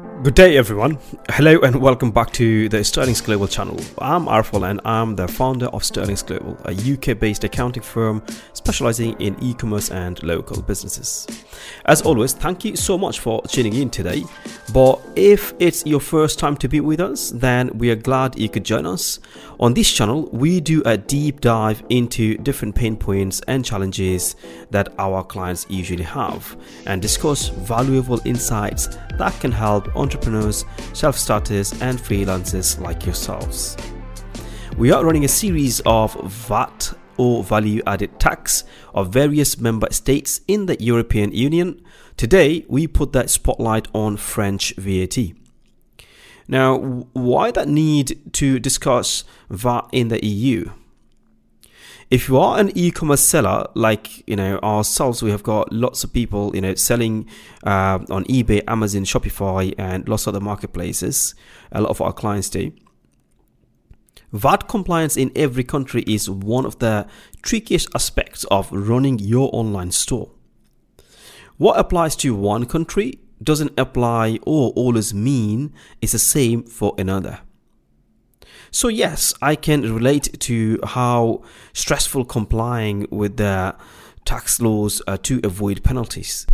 Good day, everyone. Hello, and welcome back to the Sterlinx Global channel. I'm Arfal, and I'm the founder of Sterlinx Global, a UK based accounting firm specializing in e commerce and local businesses. As always, thank you so much for tuning in today. But if it's your first time to be with us, then we are glad you could join us. On this channel, we do a deep dive into different pain points and challenges that our clients usually have and discuss valuable insights that can help entrepreneurs, self starters, and freelancers like yourselves. We are running a series of VAT or value added tax of various member states in the European Union. Today, we put that spotlight on French VAT. Now, why that need to discuss VAT in the EU? If you are an e-commerce seller like you know ourselves we have got lots of people you know selling uh, on ebay amazon shopify and lots of other marketplaces a lot of our clients do VAT compliance in every country is one of the trickiest aspects of running your online store. What applies to one country doesn't apply or always mean it's the same for another. So, yes, I can relate to how stressful complying with the tax laws uh, to avoid penalties.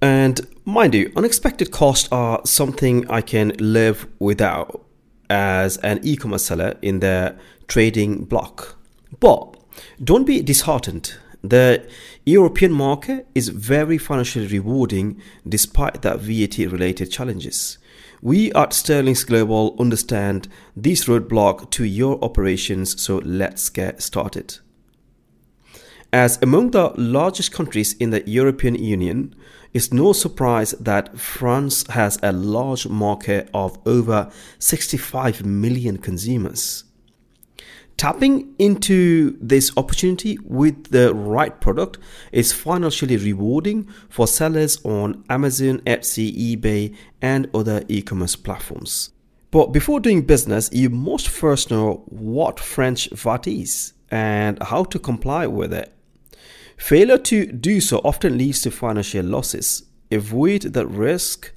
And mind you, unexpected costs are something I can live without as an e commerce seller in the trading bloc. But don't be disheartened. The European market is very financially rewarding despite that VAT related challenges. We at Sterlinx Global understand this roadblock to your operations, so let's get started. As among the largest countries in the European Union, it's no surprise that France has a large market of over 65 million consumers. Tapping into this opportunity with the right product is financially rewarding for sellers on Amazon, Etsy, eBay, and other e commerce platforms. But before doing business, you must first know what French VAT is and how to comply with it. Failure to do so often leads to financial losses. Avoid that risk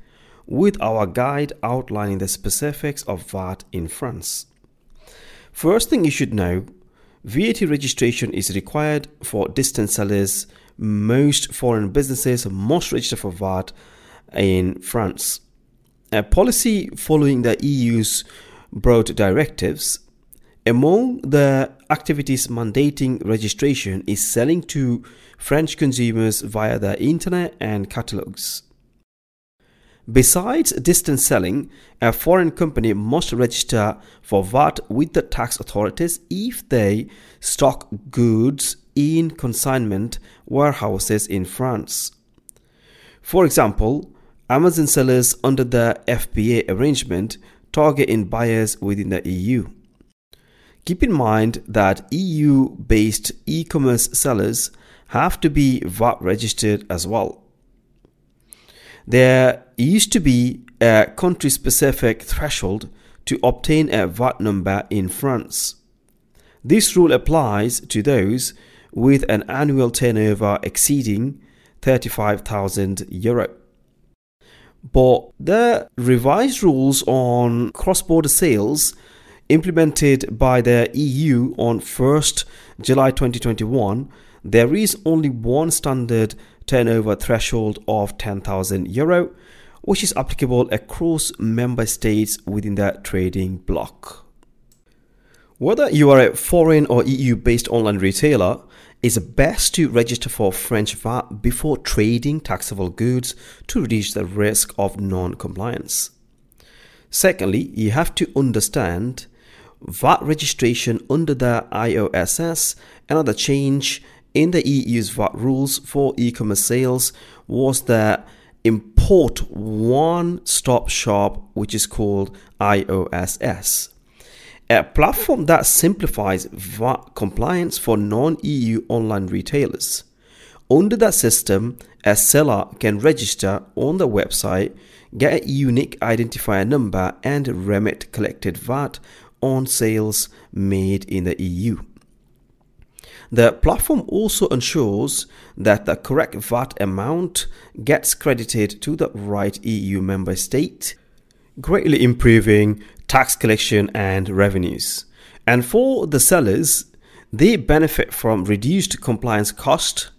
with our guide outlining the specifics of VAT in France. First thing you should know VAT registration is required for distance sellers. Most foreign businesses must register for VAT in France. A policy following the EU's broad directives. Among the activities mandating registration is selling to French consumers via the internet and catalogs. Besides distance selling, a foreign company must register for VAT with the tax authorities if they stock goods in consignment warehouses in France. For example, Amazon sellers under the FBA arrangement target in buyers within the EU. Keep in mind that EU based e commerce sellers have to be VAT registered as well. There used to be a country specific threshold to obtain a VAT number in France. This rule applies to those with an annual turnover exceeding 35,000 euro. But the revised rules on cross border sales implemented by the EU on 1st July 2021, there is only one standard turnover threshold of 10,000 euro, which is applicable across member states within the trading bloc. Whether you are a foreign or EU based online retailer, it's best to register for French VAT before trading taxable goods to reduce the risk of non compliance. Secondly, you have to understand VAT registration under the IOSS, another change in the EU's VAT rules for e commerce sales was the import one stop shop, which is called IOSS. A platform that simplifies VAT compliance for non EU online retailers. Under that system, a seller can register on the website, get a unique identifier number, and remit collected VAT on sales made in the EU. The platform also ensures that the correct VAT amount gets credited to the right EU member state. greatly improving tax collection and revenues. And for the sellers, they benefit from reduced compliance cost,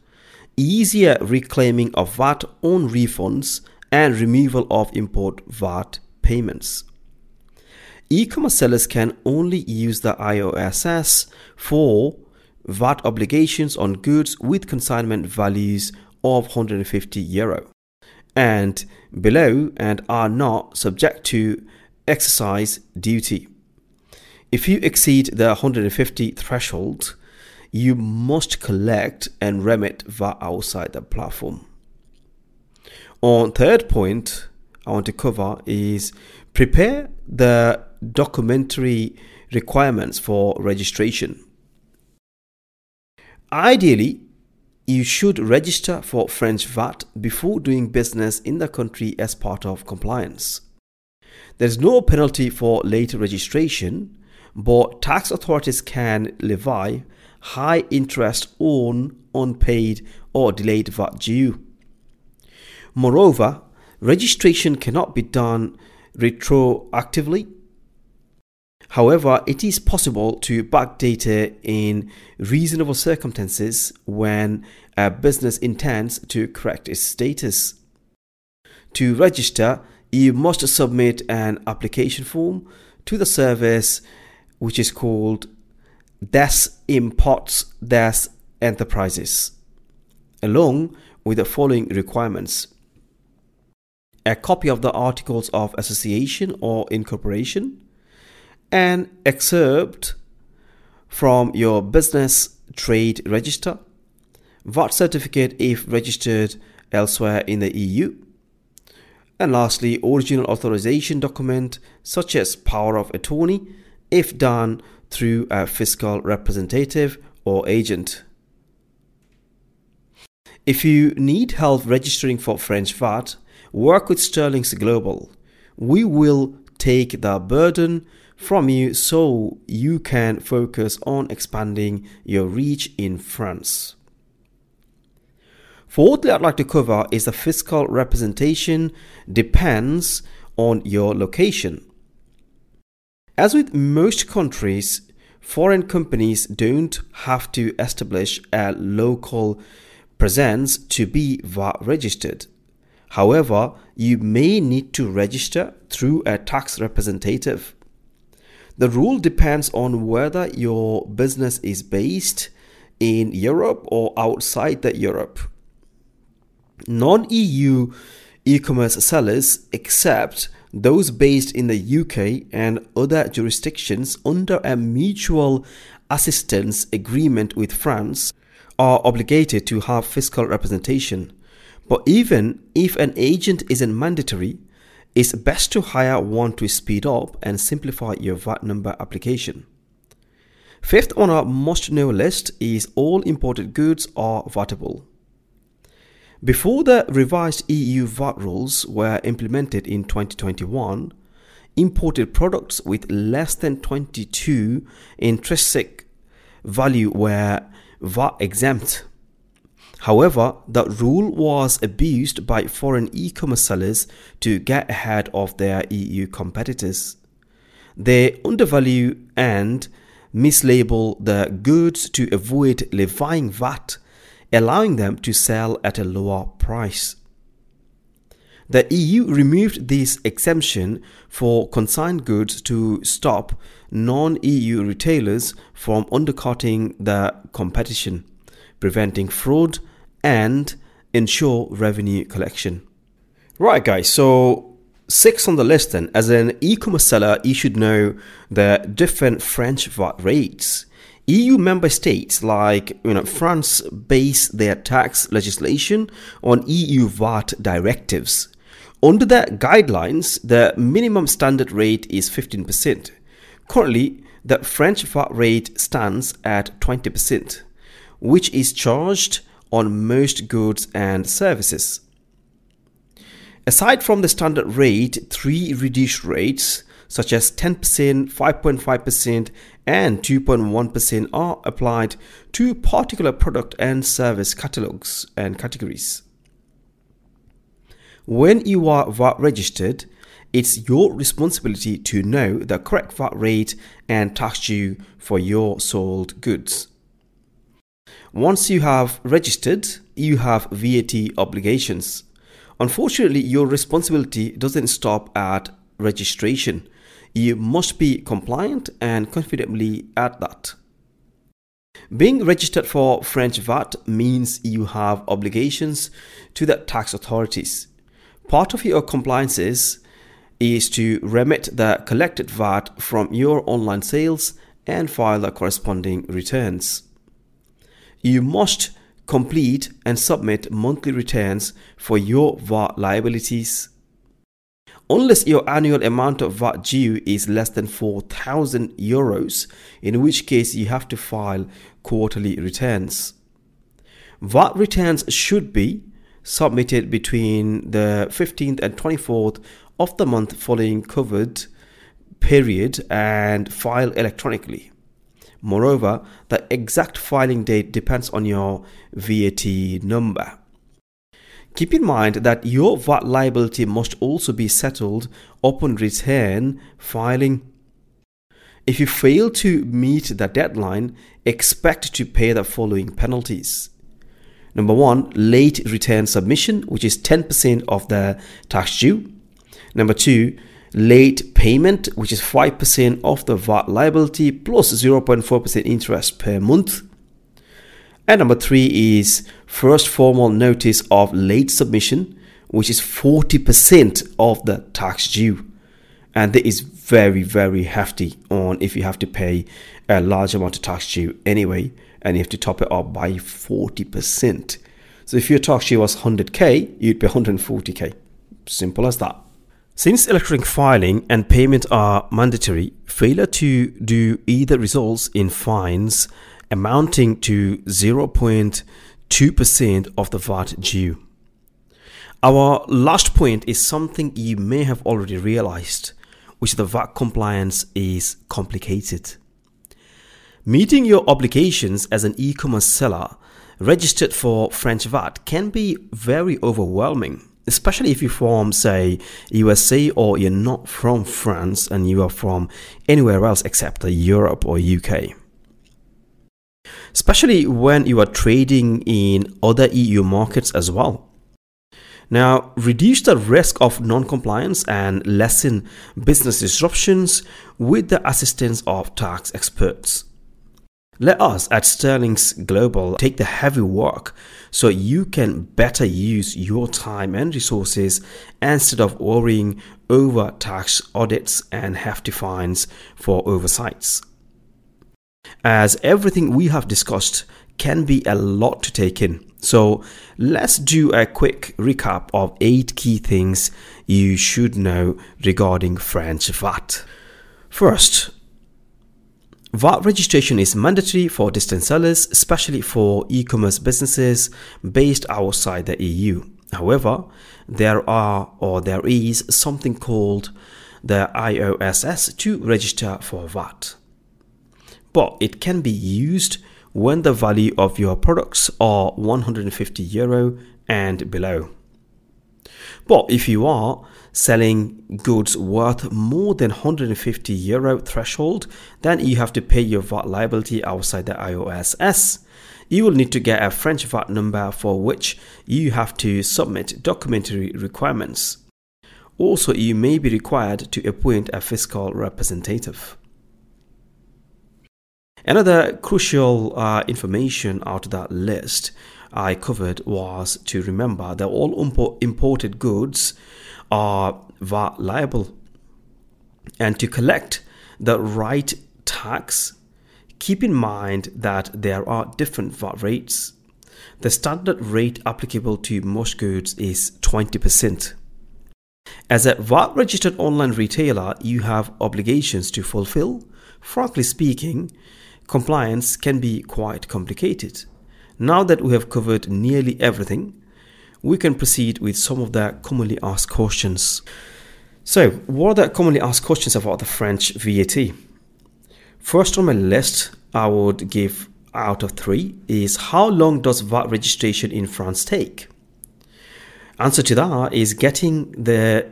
easier reclaiming of VAT on refunds, and removal of import VAT payments. E-commerce sellers can only use the IOSS for VAT obligations on goods with consignment values of 150 euro and below and are not subject to excise duty. If you exceed the 150 threshold, you must collect and remit VAT outside the platform. On third point I want to cover is prepare the documentary requirements for registration. Ideally, you should register for French VAT before doing business in the country as part of compliance. There is no penalty for late registration, but tax authorities can levy high interest on unpaid or delayed VAT due. Moreover, registration cannot be done retroactively However, it is possible to backdate in reasonable circumstances when a business intends to correct its status. To register, you must submit an application form to the service which is called Des Impôts Des Entreprises, along with the following requirements a copy of the Articles of Association or Incorporation an excerpt from your business trade register, VAT certificate if registered elsewhere in the EU, and lastly, original authorization document such as power of attorney if done through a fiscal representative or agent. If you need help registering for French VAT, work with Sterlinx Global. We will take the burden from you so you can focus on expanding your reach in France. Fourthly, I'd like to cover is the fiscal representation depends on your location. As with most countries, foreign companies don't have to establish a local presence to be VAT registered. However, you may need to register through a tax representative. The rule depends on whether your business is based in Europe or outside the Europe. Non EU e commerce sellers, except those based in the UK and other jurisdictions under a mutual assistance agreement with France, are obligated to have fiscal representation. But even if an agent isn't mandatory, it's best to hire one to speed up and simplify your VAT number application. Fifth on our must know list is all imported goods are VATable. Before the revised EU VAT rules were implemented in 2021, imported products with less than 22 intrinsic value were VAT exempt However, that rule was abused by foreign e commerce sellers to get ahead of their EU competitors. They undervalue and mislabel the goods to avoid levying VAT, allowing them to sell at a lower price. The EU removed this exemption for consigned goods to stop non EU retailers from undercutting the competition, preventing fraud and ensure revenue collection. Right, guys, so six on the list then. As an e commerce seller, you should know the different French VAT rates. EU member states like you know France base their tax legislation on EU VAT directives. Under the guidelines, the minimum standard rate is 15%. Currently, the French VAT rate stands at 20%, which is charged on most goods and services. Aside from the standard rate, three reduced rates, such as 10%, 5.5%, and 2.1%, are applied to particular product and service catalogs and categories. When you are VAT registered, it's your responsibility to know the correct VAT rate and tax due for your sold goods. Once you have registered, you have VAT obligations. Unfortunately, your responsibility doesn't stop at registration. You must be compliant and confidently at that. Being registered for French VAT means you have obligations to the tax authorities. Part of your compliances is to remit the collected VAT from your online sales and file the corresponding returns. You must complete and submit monthly returns for your VAT liabilities. Unless your annual amount of VAT due is less than 4,000 euros, in which case you have to file quarterly returns. VAT returns should be submitted between the 15th and 24th of the month following covered period and file electronically. Moreover, the exact filing date depends on your VAT number. Keep in mind that your VAT liability must also be settled upon return filing. If you fail to meet the deadline, expect to pay the following penalties. Number one, late return submission, which is 10% of the tax due. Number two, late payment, which is 5% of the VAT liability plus 0.4% interest per month. And number three is first formal notice of late submission, which is 40% of the tax due. And that is very, very hefty on if you have to pay a large amount of tax due anyway, and you have to top it up by 40%. So if your tax due was 100k, you'd be 140k. Simple as that. Since electronic filing and payment are mandatory, failure to do either results in fines amounting to 0.2% of the VAT due. Our last point is something you may have already realized, which is the VAT compliance is complicated. Meeting your obligations as an e commerce seller registered for French VAT can be very overwhelming especially if you're from, say, USA or you're not from France and you are from anywhere else except Europe or UK. Especially when you are trading in other EU markets as well. Now, reduce the risk of non compliance and lessen business disruptions with the assistance of tax experts. Let us at Sterlinx Global take the heavy work so you can better use your time and resources instead of worrying over tax audits and hefty fines for oversights. As everything we have discussed can be a lot to take in. So let's do a quick recap of eight key things you should know regarding French VAT. First, VAT registration is mandatory for distant sellers, especially for e commerce businesses based outside the EU. However, there are or there is something called the IOSS to register for VAT. But it can be used when the value of your products are 150 euro and below. But if you are selling goods worth more than 150 euro threshold, then you have to pay your VAT liability outside the IOSS. You will need to get a French VAT number for which you have to submit documentary requirements. Also, you may be required to appoint a fiscal representative. Another crucial uh, information out of that list I covered was to remember that all imported goods are liable. And to collect the right tax, keep in mind that there are different VAT rates. The standard rate applicable to most goods is 20%. As a VAT registered online retailer, you have obligations to fulfill. Frankly speaking, compliance can be quite complicated. Now that we have covered nearly everything, we can proceed with some of the commonly asked questions. So, what are the commonly asked questions about the French VAT? First on my list, I would give out of three is how long does VAT registration in France take? Answer to that is getting the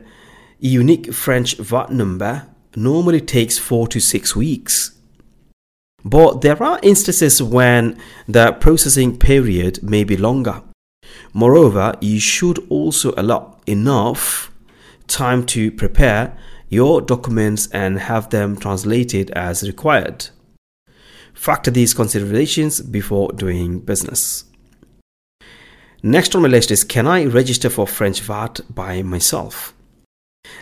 unique French VAT number normally takes 4 to 6 weeks. But there are instances when the processing period may be longer. Moreover, you should also allow enough time to prepare your documents and have them translated as required. Factor these considerations before doing business. Next on my list is Can I register for French VAT by myself?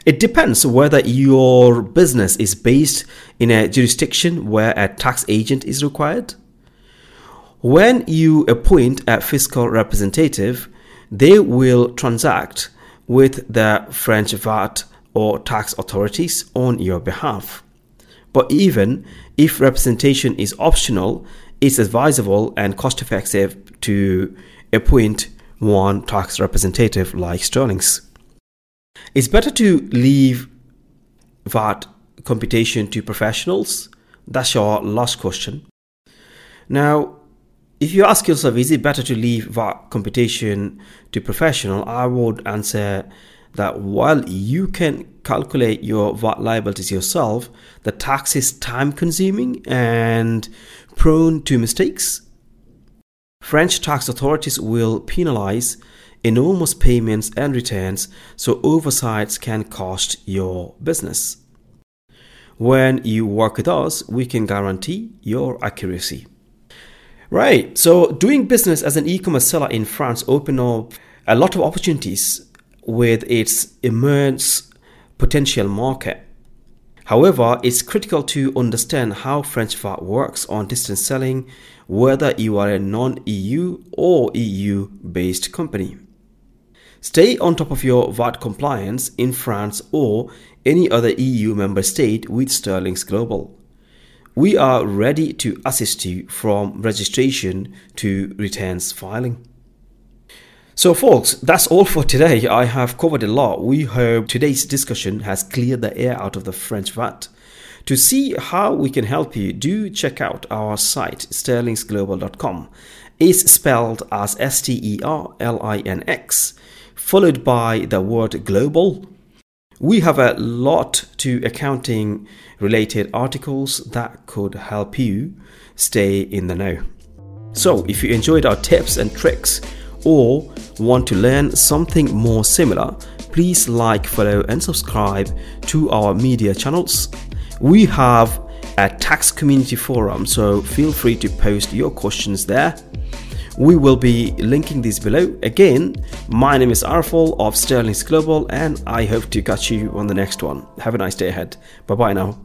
It depends whether your business is based in a jurisdiction where a tax agent is required. When you appoint a fiscal representative, they will transact with the French VAT or tax authorities on your behalf. But even if representation is optional, it's advisable and cost effective to appoint one tax representative like Sterlinx. It's better to leave VAT computation to professionals. That's your last question. Now, if you ask yourself, is it better to leave VAT computation to professional? I would answer that while you can calculate your VAT liabilities yourself, the tax is time consuming and prone to mistakes. French tax authorities will penalize enormous payments and returns, so oversights can cost your business. When you work with us, we can guarantee your accuracy. Right, so doing business as an e commerce seller in France opened up a lot of opportunities with its immense potential market. However, it's critical to understand how French VAT works on distance selling, whether you are a non EU or EU based company. Stay on top of your VAT compliance in France or any other EU member state with Sterlinx Global. We are ready to assist you from registration to returns filing. So, folks, that's all for today. I have covered a lot. We hope today's discussion has cleared the air out of the French VAT. To see how we can help you, do check out our site, sterlinxglobal.com. It's spelled as S T E R L I N X followed by the word global. We have a lot to accounting related articles that could help you stay in the know. So, if you enjoyed our tips and tricks or want to learn something more similar, please like, follow, and subscribe to our media channels. We have a tax community forum, so feel free to post your questions there. We will be linking these below. Again, my name is Arful of Sterlinx Global, and I hope to catch you on the next one. Have a nice day ahead. Bye bye now.